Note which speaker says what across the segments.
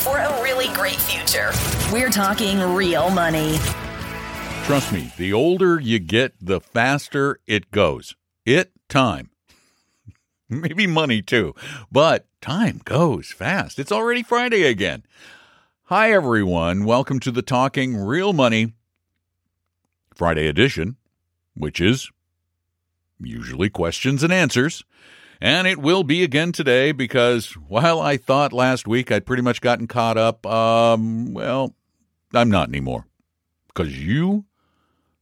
Speaker 1: for a really great future. We're talking real money.
Speaker 2: Trust me, the older you get, the faster it goes. It, time. Maybe money too, but time goes fast. It's already Friday again. Hi, everyone. Welcome to the Talking Real Money Friday edition, which is usually questions and answers. And it will be again today because while I thought last week I'd pretty much gotten caught up, um, well, I'm not anymore. Because you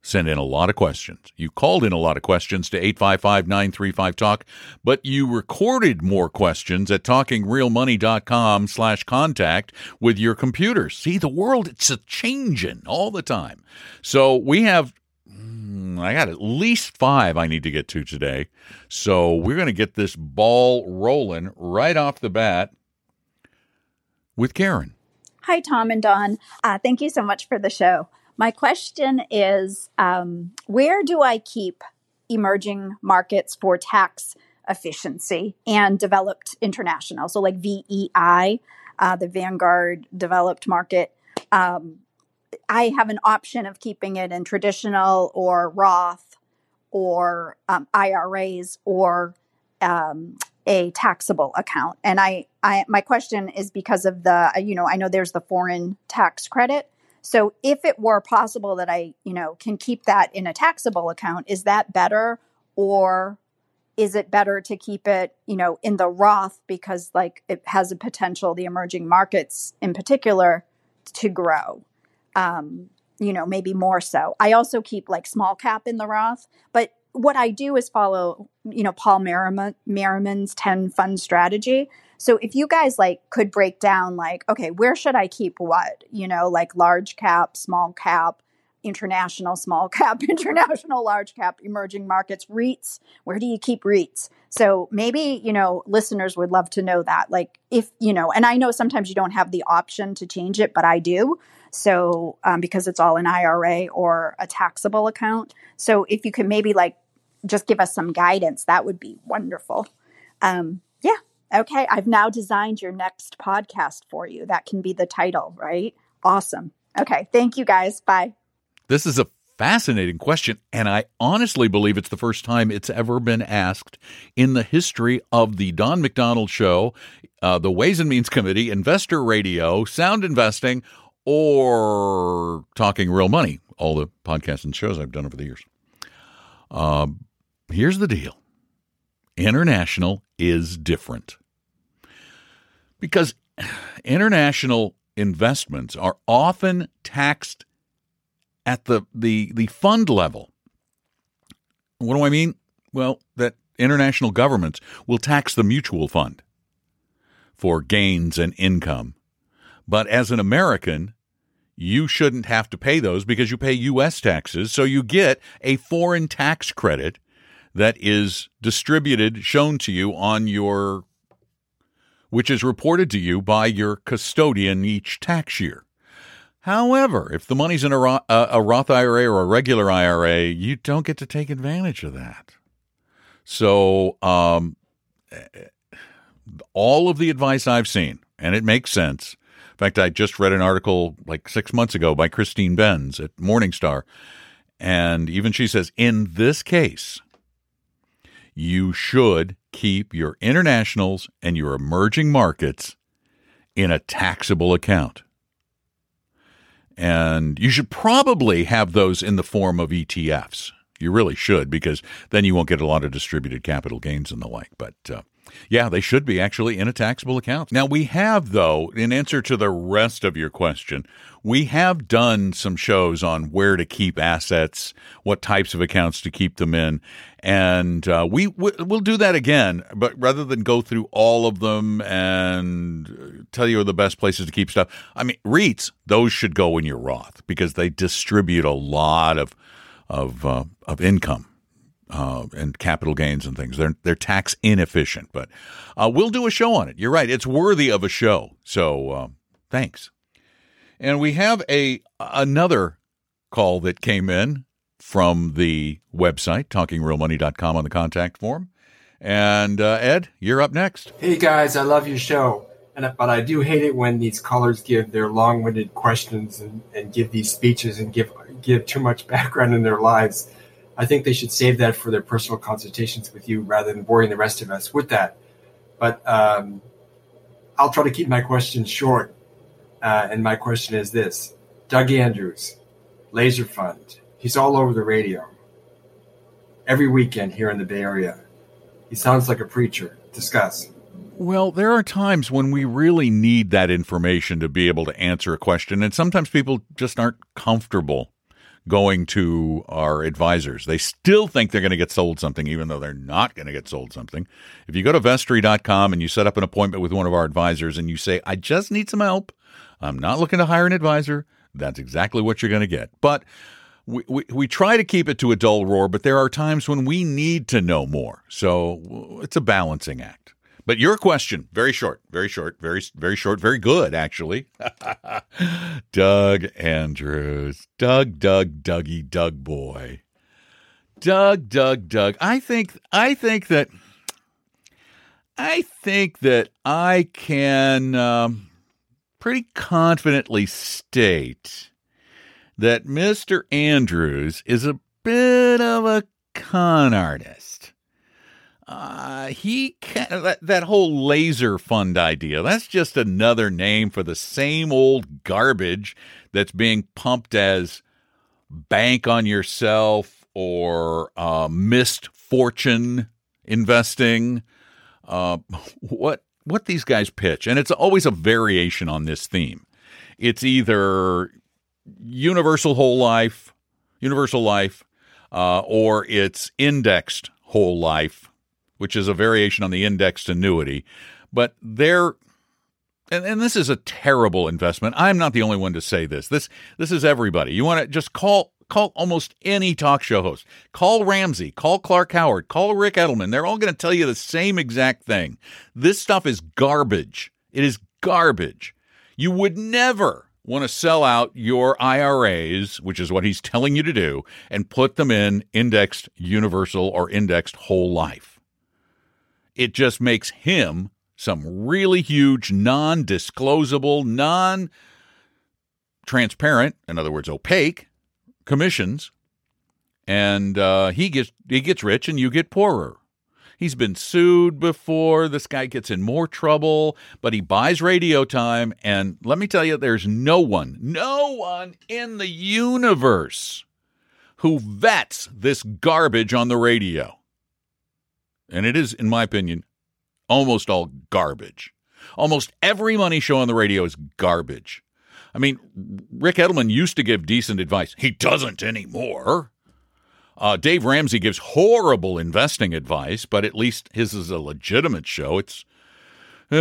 Speaker 2: sent in a lot of questions. You called in a lot of questions to 855-935-TALK, but you recorded more questions at talkingrealmoney.com slash contact with your computer. See, the world, it's a changing all the time. So we have I got at least five I need to get to today. So we're going to get this ball rolling right off the bat with Karen.
Speaker 3: Hi, Tom and Don. Uh, thank you so much for the show. My question is um, where do I keep emerging markets for tax efficiency and developed international? So, like VEA, uh, the Vanguard Developed Market. Um, I have an option of keeping it in traditional or Roth or um, IRAs or um, a taxable account. And I, I, my question is because of the, you know, I know there's the foreign tax credit. So if it were possible that I, you know, can keep that in a taxable account, is that better or is it better to keep it, you know, in the Roth because like it has a potential the emerging markets in particular to grow? Um, you know, maybe more so. I also keep like small cap in the Roth, but what I do is follow, you know, Paul Merriman, Merriman's 10 fund strategy. So if you guys like could break down like, okay, where should I keep what? You know, like large cap, small cap, international small cap, international large cap, emerging markets, REITs. Where do you keep REITs? So maybe, you know, listeners would love to know that. Like if, you know, and I know sometimes you don't have the option to change it, but I do. So um, because it's all an IRA or a taxable account. So if you could maybe like just give us some guidance, that would be wonderful. Um, yeah, Okay, I've now designed your next podcast for you. That can be the title, right? Awesome. Okay, thank you guys. Bye.
Speaker 2: This is a fascinating question, and I honestly believe it's the first time it's ever been asked in the history of the Don McDonald Show, uh, the Ways and Means Committee, Investor Radio, Sound Investing, or Talking Real Money, all the podcasts and shows I've done over the years. Um, here's the deal international is different. Because international investments are often taxed at the, the, the fund level. What do I mean? Well, that international governments will tax the mutual fund for gains and income. But as an American, you shouldn't have to pay those because you pay U.S. taxes. So you get a foreign tax credit that is distributed, shown to you on your, which is reported to you by your custodian each tax year. However, if the money's in a, uh, a Roth IRA or a regular IRA, you don't get to take advantage of that. So, um, eh, eh, all of the advice I've seen, and it makes sense. In fact, I just read an article like six months ago by Christine Benz at Morningstar. And even she says, in this case, you should keep your internationals and your emerging markets in a taxable account. And you should probably have those in the form of ETFs. You really should, because then you won't get a lot of distributed capital gains and the like. But uh, yeah, they should be actually in a taxable account. Now, we have, though, in answer to the rest of your question, we have done some shows on where to keep assets, what types of accounts to keep them in. And uh, we, we'll do that again, but rather than go through all of them and tell you the best places to keep stuff, I mean, REITs, those should go in your Roth because they distribute a lot of, of, uh, of income uh, and capital gains and things. They're they're tax inefficient, but uh, we'll do a show on it. You're right; it's worthy of a show. So uh, thanks. And we have a another call that came in from the website talkingrealmoney.com on the contact form. And uh, Ed, you're up next.
Speaker 4: Hey guys, I love your show. And, but I do hate it when these callers give their long-winded questions and, and give these speeches and give give too much background in their lives. I think they should save that for their personal consultations with you rather than boring the rest of us with that. But um, I'll try to keep my questions short. Uh, and my question is this Doug Andrews, Laser Fund. He's all over the radio every weekend here in the Bay Area. He sounds like a preacher. Discuss.
Speaker 2: Well, there are times when we really need that information to be able to answer a question, and sometimes people just aren't comfortable going to our advisors. They still think they're going to get sold something, even though they're not going to get sold something. If you go to vestory.com and you set up an appointment with one of our advisors and you say, I just need some help, I'm not looking to hire an advisor, that's exactly what you're going to get. But we, we, we try to keep it to a dull roar, but there are times when we need to know more. So it's a balancing act. But your question, very short, very short, very very short, very good actually. Doug Andrews, Doug, Doug, Dougie, Doug boy, Doug, Doug, Doug. I think I think that I think that I can um, pretty confidently state that Mister Andrews is a bit of a con artist uh, he can, that, that whole laser fund idea. That's just another name for the same old garbage that's being pumped as bank on yourself or uh, missed fortune investing. Uh, what what these guys pitch, and it's always a variation on this theme. It's either universal whole life, universal life, uh, or it's indexed whole life which is a variation on the indexed annuity. But they're and, and, this is a terrible investment. I'm not the only one to say this. This this is everybody. You want to just call call almost any talk show host. Call Ramsey, call Clark Howard, call Rick Edelman. They're all going to tell you the same exact thing. This stuff is garbage. It is garbage. You would never want to sell out your IRAs, which is what he's telling you to do, and put them in indexed universal or indexed whole life. It just makes him some really huge, non disclosable, non transparent, in other words, opaque commissions. And uh, he gets he gets rich and you get poorer. He's been sued before. This guy gets in more trouble, but he buys radio time. And let me tell you, there's no one, no one in the universe who vets this garbage on the radio and it is, in my opinion, almost all garbage. Almost every money show on the radio is garbage. I mean, Rick Edelman used to give decent advice. He doesn't anymore. Uh, Dave Ramsey gives horrible investing advice, but at least his is a legitimate show. It's uh,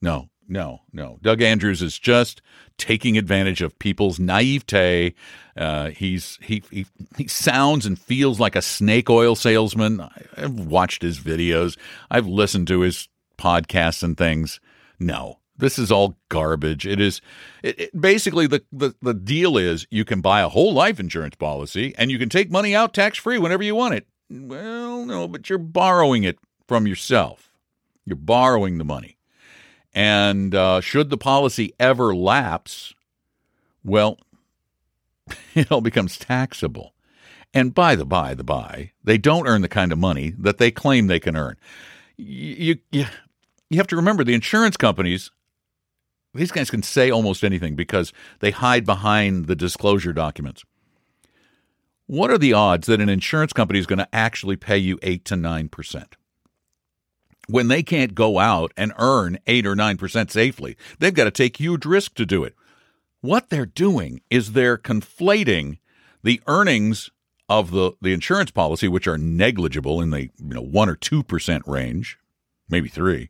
Speaker 2: no, no, no. Doug Andrews is just taking advantage of people's naivete. Uh, he's he, he he sounds and feels like a snake oil salesman. I've watched his videos. I've listened to his podcasts and things. No, this is all garbage. It is it, it, basically the, the the deal is you can buy a whole life insurance policy and you can take money out tax free whenever you want it. Well, no, but you're borrowing it from yourself. You're borrowing the money. And uh, should the policy ever lapse, well, it all becomes taxable. And by the by, the by, they don't earn the kind of money that they claim they can earn. You, you, you have to remember the insurance companies, these guys can say almost anything because they hide behind the disclosure documents. What are the odds that an insurance company is going to actually pay you 8 to 9%? When they can't go out and earn 8 or 9% safely. They've got to take huge risk to do it. What they're doing is they're conflating the earnings of the, the insurance policy, which are negligible in the you know 1 or 2% range, maybe 3,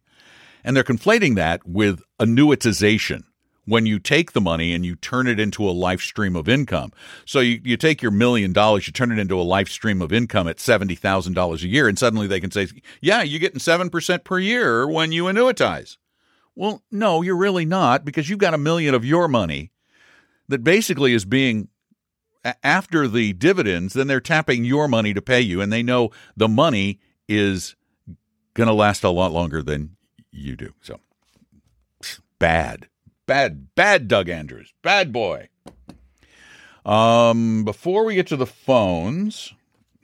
Speaker 2: and they're conflating that with annuitization when you take the money and you turn it into a life stream of income. So you, you take your million dollars, you turn it into a life stream of income at $70,000 a year, and suddenly they can say, yeah, you're getting 7% per year when you annuitize. Well, no, you're really not because you've got a million of your money that basically is being after the dividends, then they're tapping your money to pay you, and they know the money is going to last a lot longer than you do. So bad, bad, bad Doug Andrews, bad boy. Um, before we get to the phones,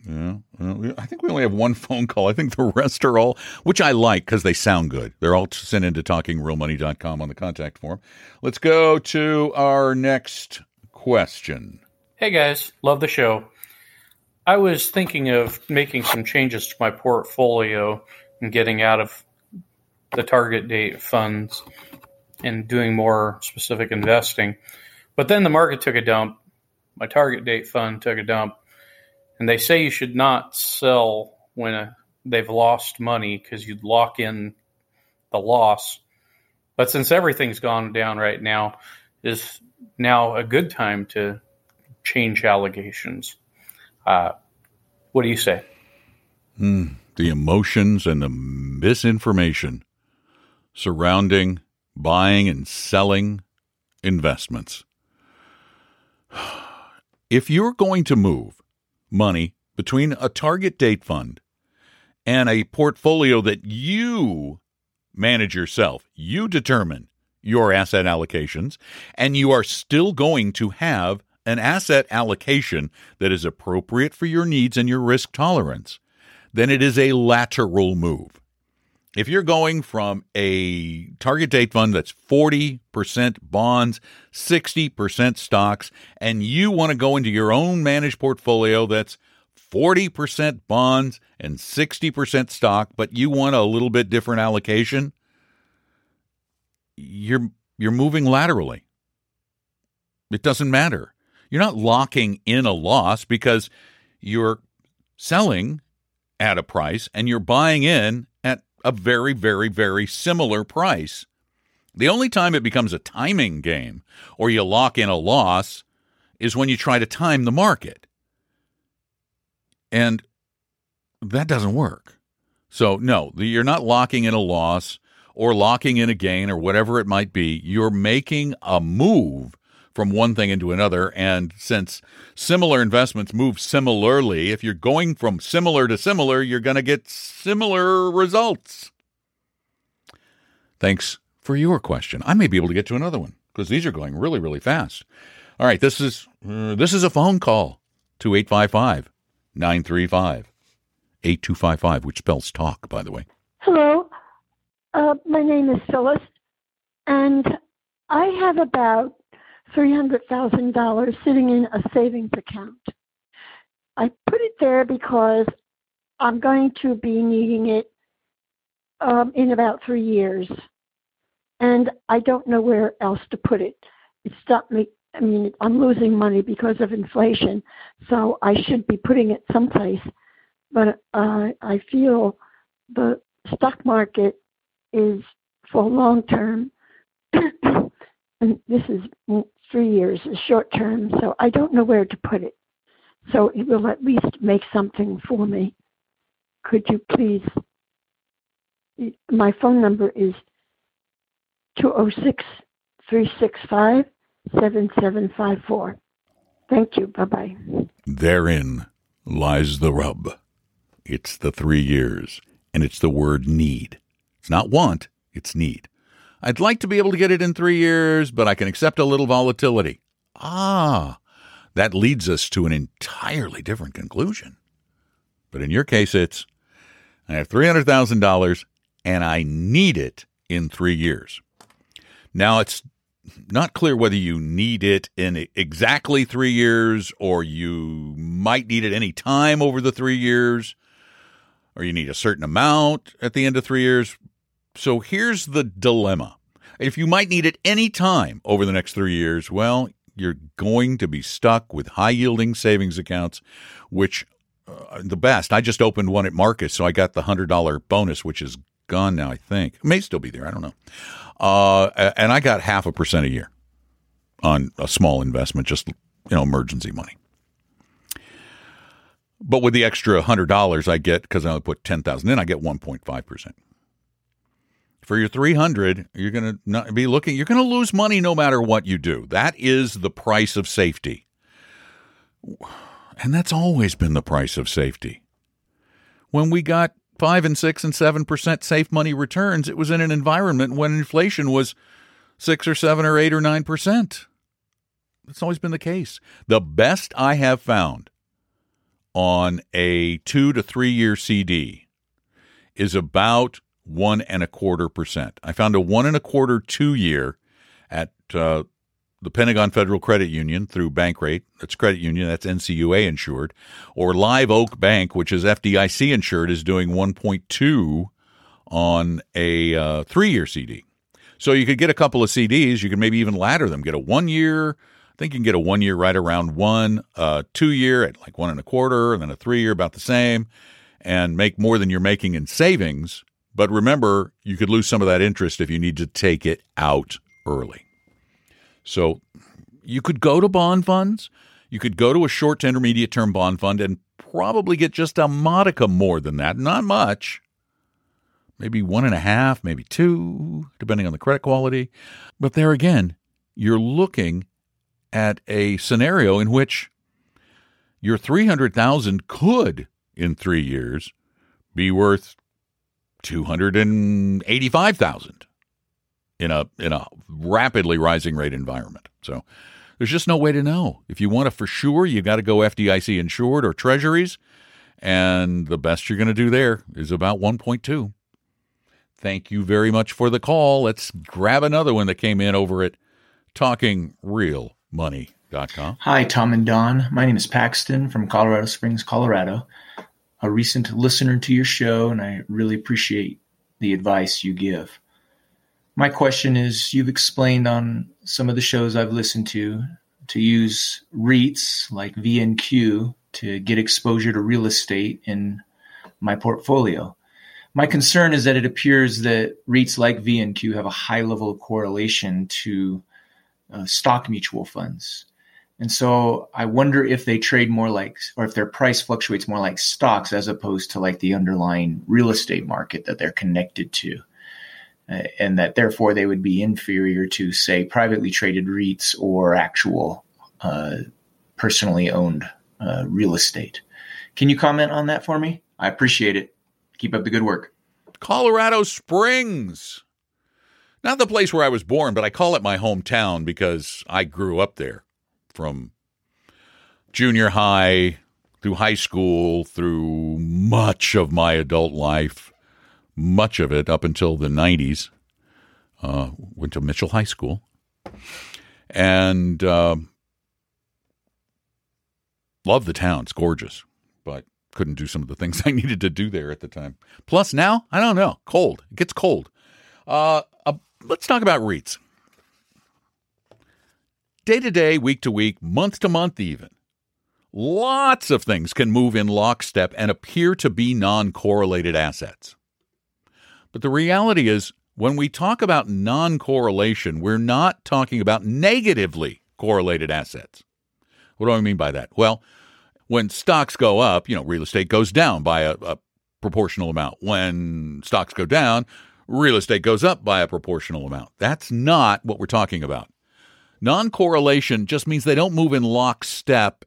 Speaker 2: yeah, I think we only have one phone call. I think the rest are all, which I like because they sound good. They're all sent into talkingrealmoney.com on the contact form. Let's go to our next question.
Speaker 5: Hey guys, love the show. I was thinking of making some changes to my portfolio and getting out of the target date funds and doing more specific investing. But then the market took a dump. My target date fund took a dump. And they say you should not sell when a, uh, they've lost money because you'd lock in the loss. But since everything's gone down right now, is now a good time to change allegations. Uh, what do you say?
Speaker 2: Mm, the emotions and the misinformation surrounding buying and selling investments. If you're going to move money between a target date fund and a portfolio that you manage yourself, you determine your asset allocations, and you are still going to have an asset allocation that is appropriate for your needs and your risk tolerance, then it is a lateral move. If you're going from a target date fund that's 40% bonds, 60% stocks, and you want to go into your own managed portfolio that's 40% bonds and 60% stock, but you want a little bit different allocation, you're you're moving laterally. It doesn't matter. You're not locking in a loss because you're selling at a price and you're buying in a very, very, very similar price. The only time it becomes a timing game or you lock in a loss is when you try to time the market. And that doesn't work. So, no, you're not locking in a loss or locking in a gain or whatever it might be. You're making a move from one thing into another. And since similar investments move similarly, if you're going from similar to similar, you're going to get similar results. Thanks for your question. I may be able to get to another one because these are going really, really fast. All right, this is uh, this is a phone call to 855 935 8255, which spells talk, by the way.
Speaker 6: Hello. Uh, my name is Phyllis, and I have about $300,000 sitting in a savings account. I put it there because I'm going to be needing it um, in about three years. And I don't know where else to put it. It's stopped me. I mean, I'm losing money because of inflation, so I should be putting it someplace. But uh, I feel the stock market is for long term, and this is three years is short term, so I don't know where to put it. So it will at least make something for me. Could you please? My phone number is 206 365 7754. Thank you. Bye bye.
Speaker 2: Therein lies the rub. It's the three years, and it's the word need. It's not want, it's need. I'd like to be able to get it in three years, but I can accept a little volatility. Ah, that leads us to an entirely different conclusion. But in your case, it's I have $300,000 and I need it in three years. Now, it's not clear whether you need it in exactly three years or you might need it any time over the three years or you need a certain amount at the end of three years. So here's the dilemma. If you might need it any time over the next three years, well, you're going to be stuck with high yielding savings accounts, which uh, the best. I just opened one at Marcus, so I got the $100 bonus, which is gone now, I think. It may still be there. I don't know. Uh, and I got half a percent a year on a small investment, just, you know, emergency money. But with the extra $100 I get, because I only put 10000 in, I get 1.5% for your 300 you're going to be looking you're going to lose money no matter what you do that is the price of safety and that's always been the price of safety when we got five and six and seven percent safe money returns, it was in an environment when inflation was six or seven or eight or nine percent. It's always been the case. The best I have found on a two to three year CD is about one and a quarter percent. I found a one and a quarter two year at uh, the Pentagon Federal Credit Union through Bankrate. That's credit union. That's NCUA insured. Or Live Oak Bank, which is FDIC insured, is doing 1.2 on a uh, three year CD. So you could get a couple of CDs. You could maybe even ladder them. Get a one year. I think you can get a one year right around one, uh, two year at like one and a quarter, and then a three year about the same, and make more than you're making in savings. But remember, you could lose some of that interest if you need to take it out early. So you could go to bond funds. You could go to a short to intermediate term bond fund and probably get just a modicum more than that. Not much. Maybe one and a half, maybe two, depending on the credit quality. But there again, you're looking at a scenario in which your 300,000 could in 3 years be worth 285,000 in a in a rapidly rising rate environment. So there's just no way to know. If you want to for sure, you got to go FDIC insured or treasuries and the best you're going to do there is about 1.2. Thank you very much for the call. Let's grab another one that came in over at talkingrealmoney.com.
Speaker 7: Hi, Tom and Don. My name is Paxton from Colorado Springs, Colorado. A recent listener to your show, and I really appreciate the advice you give. My question is you've explained on some of the shows I've listened to to use REITs like VNQ to get exposure to real estate in my portfolio. My concern is that it appears that REITs like VNQ have a high level of correlation to uh, stock mutual funds. And so I wonder if they trade more like, or if their price fluctuates more like stocks as opposed to like the underlying real estate market that they're connected to uh, and that therefore they would be inferior to, say, privately traded REITs or actual uh, personally owned uh, real estate. Can you comment on that for me? I appreciate it. Keep up the good work.
Speaker 2: Colorado Springs. Not the place where I was born, but I call it my hometown because I grew up there from junior high through high school through much of my adult life much of it up until the 90s. Uh, went to Mitchell High School. And uh, love the town. It's gorgeous, but couldn't do some of the things I needed to do there at the time. Plus, now, I don't know. Cold. It gets cold. Uh, uh, let's talk about REITs. Day to day, week to week, month to month, even. Lots of things can move in lockstep and appear to be non correlated assets. But the reality is, when we talk about non correlation, we're not talking about negatively correlated assets. What do I mean by that? Well, when stocks go up, you know, real estate goes down by a, a proportional amount. When stocks go down, real estate goes up by a proportional amount. That's not what we're talking about. Non correlation just means they don't move in lockstep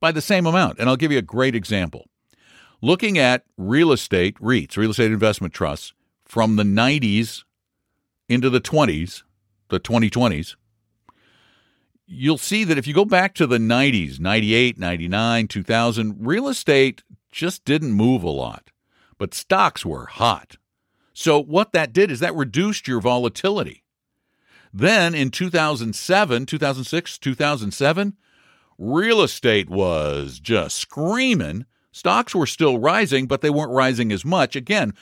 Speaker 2: by the same amount. And I'll give you a great example looking at real estate REITs, real estate investment trusts, from the 90s into the 20s, the 2020s, you'll see that if you go back to the 90s, 98, 99, 2000, real estate just didn't move a lot, but stocks were hot. So, what that did is that reduced your volatility. Then in 2007, 2006, 2007, real estate was just screaming Stocks were still rising, but they weren't rising as much. Again,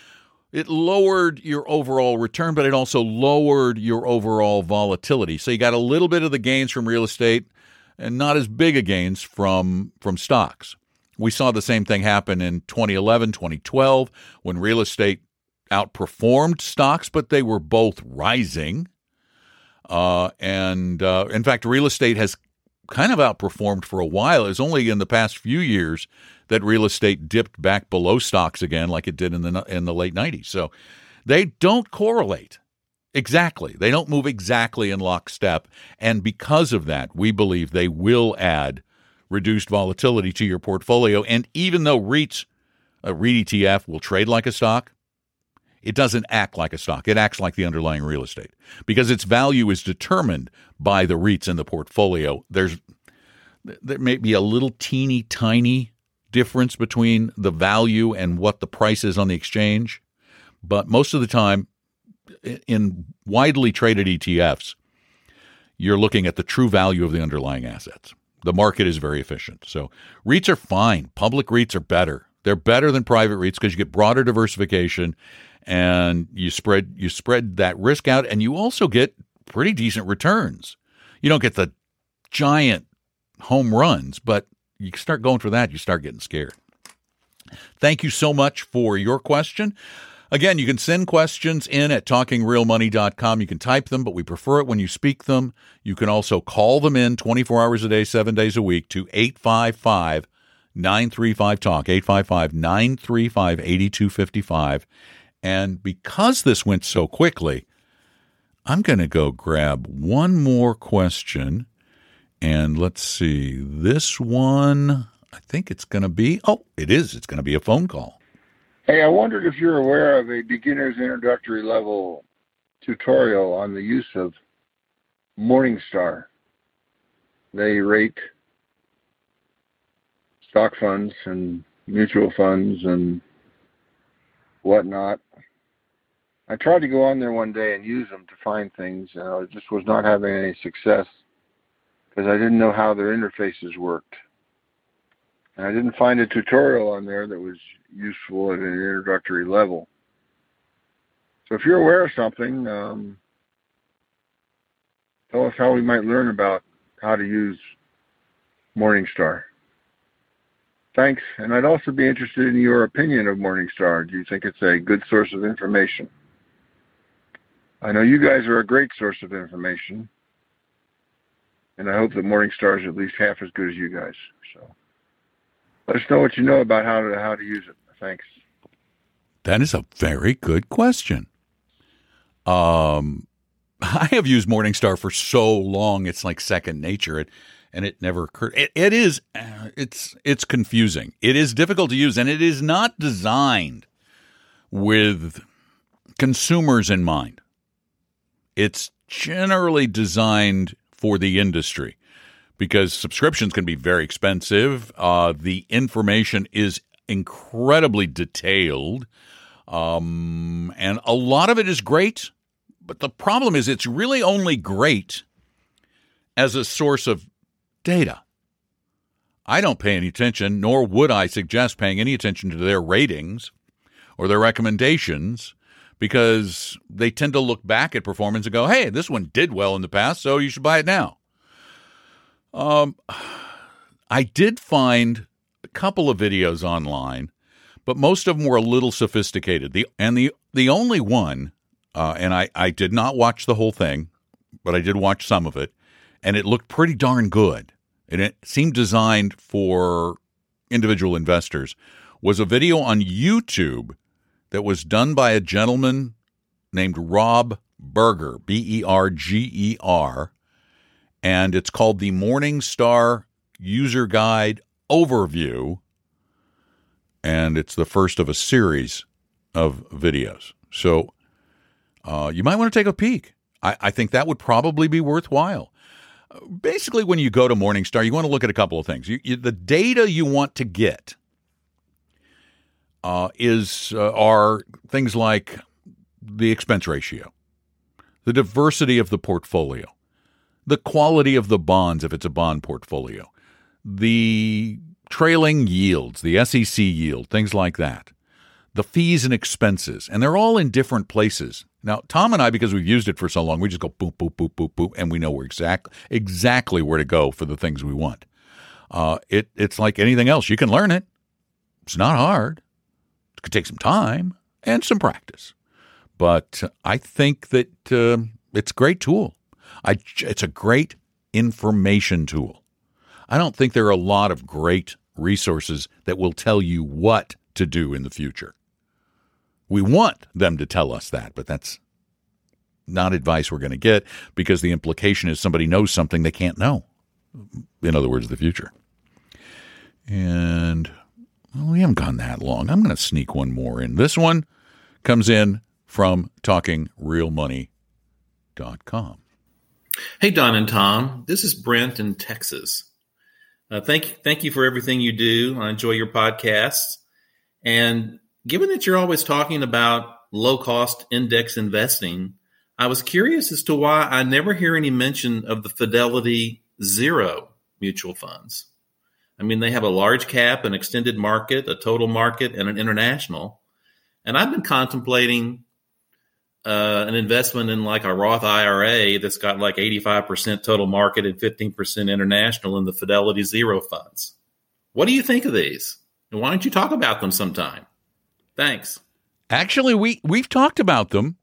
Speaker 2: it lowered your overall return, but it also lowered your overall volatility. So you got a little bit of the gains from real estate and not as big a gains from from stocks. We saw the same thing happen in 2011, 2012 when real estate outperformed stocks, but they were both rising. Uh, and uh, in fact, real estate has kind of outperformed for a while. It's only in the past few years that real estate dipped back below stocks again, like it did in the in the late '90s. So they don't correlate exactly. They don't move exactly in lockstep, and because of that, we believe they will add reduced volatility to your portfolio. And even though REITs A REIT ETF will trade like a stock. It doesn't act like a stock. It acts like the underlying real estate because its value is determined by the REITs in the portfolio. There's there may be a little teeny tiny difference between the value and what the price is on the exchange, but most of the time in widely traded ETFs, you're looking at the true value of the underlying assets. The market is very efficient. So REITs are fine. Public REITs are better. They're better than private REITs because you get broader diversification and you spread you spread that risk out and you also get pretty decent returns. You don't get the giant home runs, but you start going for that, you start getting scared. Thank you so much for your question. Again, you can send questions in at talkingrealmoney.com. You can type them, but we prefer it when you speak them. You can also call them in 24 hours a day, seven days a week to 855 935 Talk, 855 935 8255. And because this went so quickly, I'm going to go grab one more question. And let's see, this one, I think it's going to be, oh, it is. It's going to be a phone call.
Speaker 8: Hey, I wondered if you're aware of a beginner's introductory level tutorial on the use of Morningstar. They rate stock funds and mutual funds and whatnot. I tried to go on there one day and use them to find things, and I just was not having any success because I didn't know how their interfaces worked. And I didn't find a tutorial on there that was useful at an introductory level. So if you're aware of something, um, tell us how we might learn about how to use Morningstar. Thanks. And I'd also be interested in your opinion of Morningstar. Do you think it's a good source of information? I know you guys are a great source of information, and I hope that Morningstar is at least half as good as you guys. So let us know what you know about how to how to use it. Thanks.
Speaker 2: That is a very good question. Um, I have used Morningstar for so long; it's like second nature. It and it never occurred. It, it is. Uh, it's it's confusing. It is difficult to use, and it is not designed with consumers in mind. It's generally designed for the industry because subscriptions can be very expensive. Uh, the information is incredibly detailed, um, and a lot of it is great. But the problem is, it's really only great as a source of data. I don't pay any attention, nor would I suggest paying any attention to their ratings or their recommendations because they tend to look back at performance and go, hey, this one did well in the past, so you should buy it now. Um, I did find a couple of videos online, but most of them were a little sophisticated. The and the the only one, uh, and I I did not watch the whole thing, but I did watch some of it, and it looked pretty darn good, and it seemed designed for individual investors. Was a video on YouTube that was done by a gentleman named Rob Berger, B E R G E R, and it's called the Morningstar User Guide Overview. And it's the first of a series of videos. So uh, you might want to take a peek. I, I think that would probably be worthwhile. Basically, when you go to Morningstar, you want to look at a couple of things. You, you, the data you want to get uh, is uh, are things like the expense ratio, the diversity of the portfolio, the quality of the bonds if it's a bond portfolio, the trailing yields, the SEC yield, things like that, the fees and expenses, and they're all in different places. Now, Tom and I, because we've used it for so long, we just go boop, boop, boop, boop, boop, and we know where exact, exactly where to go for the things we want. Uh, it, it's like anything else. You can learn it. It's not hard. It could take some time and some practice. But I think that uh, it's a great tool. I, it's a great information tool. I don't think there are a lot of great resources that will tell you what to do in the future. We want them to tell us that, but that's not advice we're going to get because the implication is somebody knows something they can't know. In other words, the future. And Well, we haven't gone that long. I'm going to sneak one more in. This one comes in from talkingrealmoney.com.
Speaker 9: Hey, Don and Tom. This is Brent in Texas. Uh, thank, thank you for everything you do. I enjoy your podcasts. And given that you're always talking about low cost index investing, I was curious as to why I never hear any mention of the Fidelity Zero mutual funds. I mean, they have a large cap, an extended market, a total market, and an international. And I've been contemplating uh, an investment in like a Roth IRA that's got like 85% total market and 15% international in the Fidelity Zero funds. What do you think of these? And why don't you talk about them sometime? Thanks.
Speaker 2: Actually, we we've talked about them.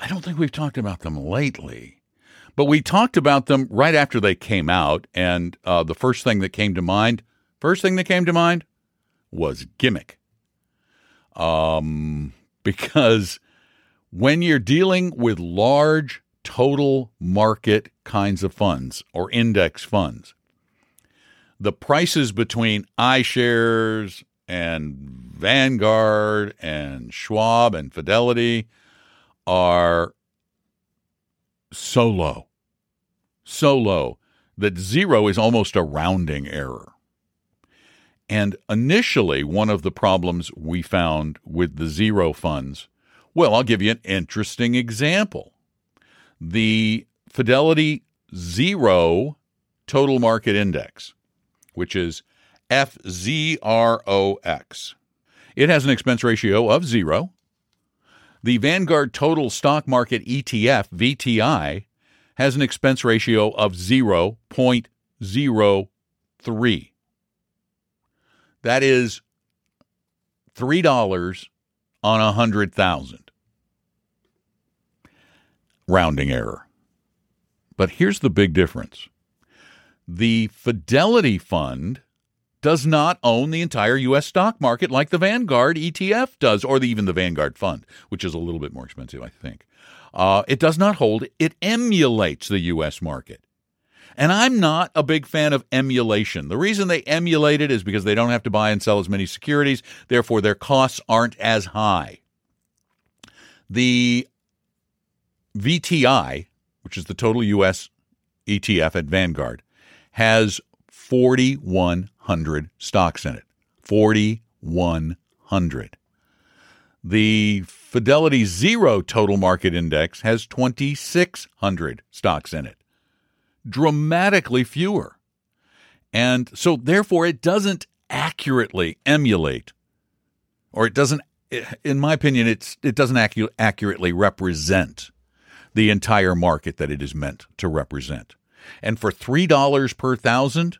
Speaker 2: I don't think we've talked about them lately, but we talked about them right after they came out. And uh, the first thing that came to mind, first thing that came to mind, was gimmick. Um, because when you're dealing with large total market kinds of funds or index funds, the prices between iShares and Vanguard and Schwab and Fidelity are so low, so low that zero is almost a rounding error. And initially, one of the problems we found with the zero funds, well, I'll give you an interesting example. The Fidelity Zero Total Market Index, which is FZROX, it has an expense ratio of zero. The Vanguard Total Stock Market ETF, VTI, has an expense ratio of 0.03. That is $3 on a 100,000. Rounding error. But here's the big difference. The Fidelity Fund does not own the entire U.S. stock market like the Vanguard ETF does, or the, even the Vanguard Fund, which is a little bit more expensive, I think. Uh, it does not hold, it emulates the U.S. market. And I'm not a big fan of emulation. The reason they emulate it is because they don't have to buy and sell as many securities, therefore, their costs aren't as high. The VTI, which is the total U.S. ETF at Vanguard, has 4,100 stocks in it. 4,100. The Fidelity Zero Total Market Index has 2,600 stocks in it. Dramatically fewer. And so, therefore, it doesn't accurately emulate, or it doesn't, in my opinion, it's, it doesn't acu- accurately represent the entire market that it is meant to represent. And for $3 per thousand,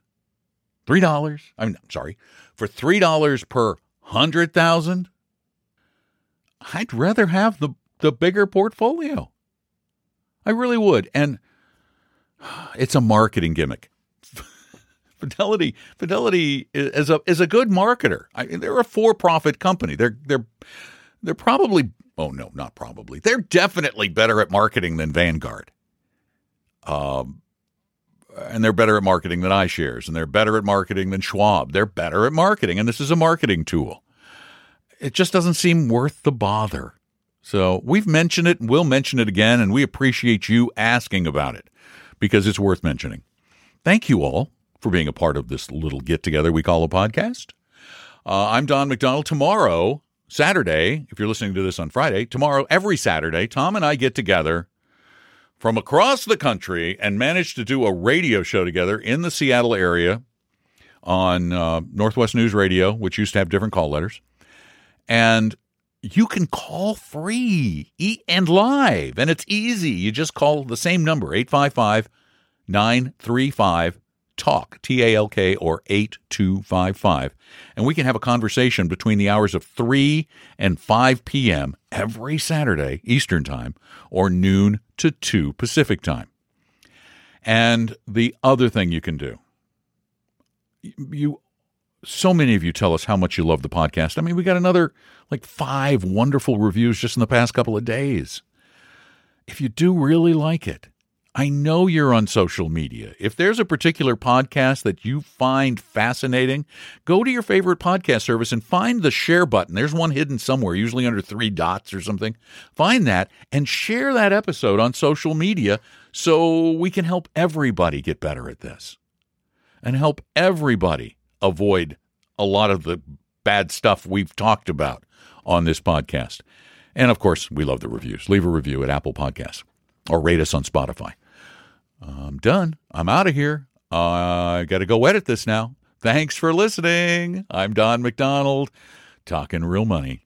Speaker 2: Three dollars. I'm sorry, for three dollars per hundred thousand. I'd rather have the the bigger portfolio. I really would, and it's a marketing gimmick. Fidelity Fidelity is a is a good marketer. I, mean, they're a for profit company. They're they're they're probably oh no not probably they're definitely better at marketing than Vanguard. Um, and they're better at marketing than iShares, and they're better at marketing than Schwab. They're better at marketing, and this is a marketing tool. It just doesn't seem worth the bother. So we've mentioned it, and we'll mention it again, and we appreciate you asking about it because it's worth mentioning. Thank you all for being a part of this little get together we call a podcast. Uh, I'm Don McDonald. Tomorrow, Saturday, if you're listening to this on Friday, tomorrow, every Saturday, Tom and I get together from across the country and manage to do a radio show together in the Seattle area on uh, Northwest News Radio, which used to have different call letters. And you can call free and live, and it's easy. You just call the same number, 855 935 TALK, T A L K, or 8255. And we can have a conversation between the hours of 3 and 5 p.m. every Saturday, Eastern Time, or noon to 2 Pacific Time. And the other thing you can do, you so many of you tell us how much you love the podcast. I mean, we got another like five wonderful reviews just in the past couple of days. If you do really like it, I know you're on social media. If there's a particular podcast that you find fascinating, go to your favorite podcast service and find the share button. There's one hidden somewhere, usually under three dots or something. Find that and share that episode on social media so we can help everybody get better at this and help everybody avoid a lot of the bad stuff we've talked about on this podcast. And of course, we love the reviews. Leave a review at Apple Podcasts or rate us on Spotify. I'm done. I'm out of here. I got to go edit this now. Thanks for listening. I'm Don McDonald, talking real money.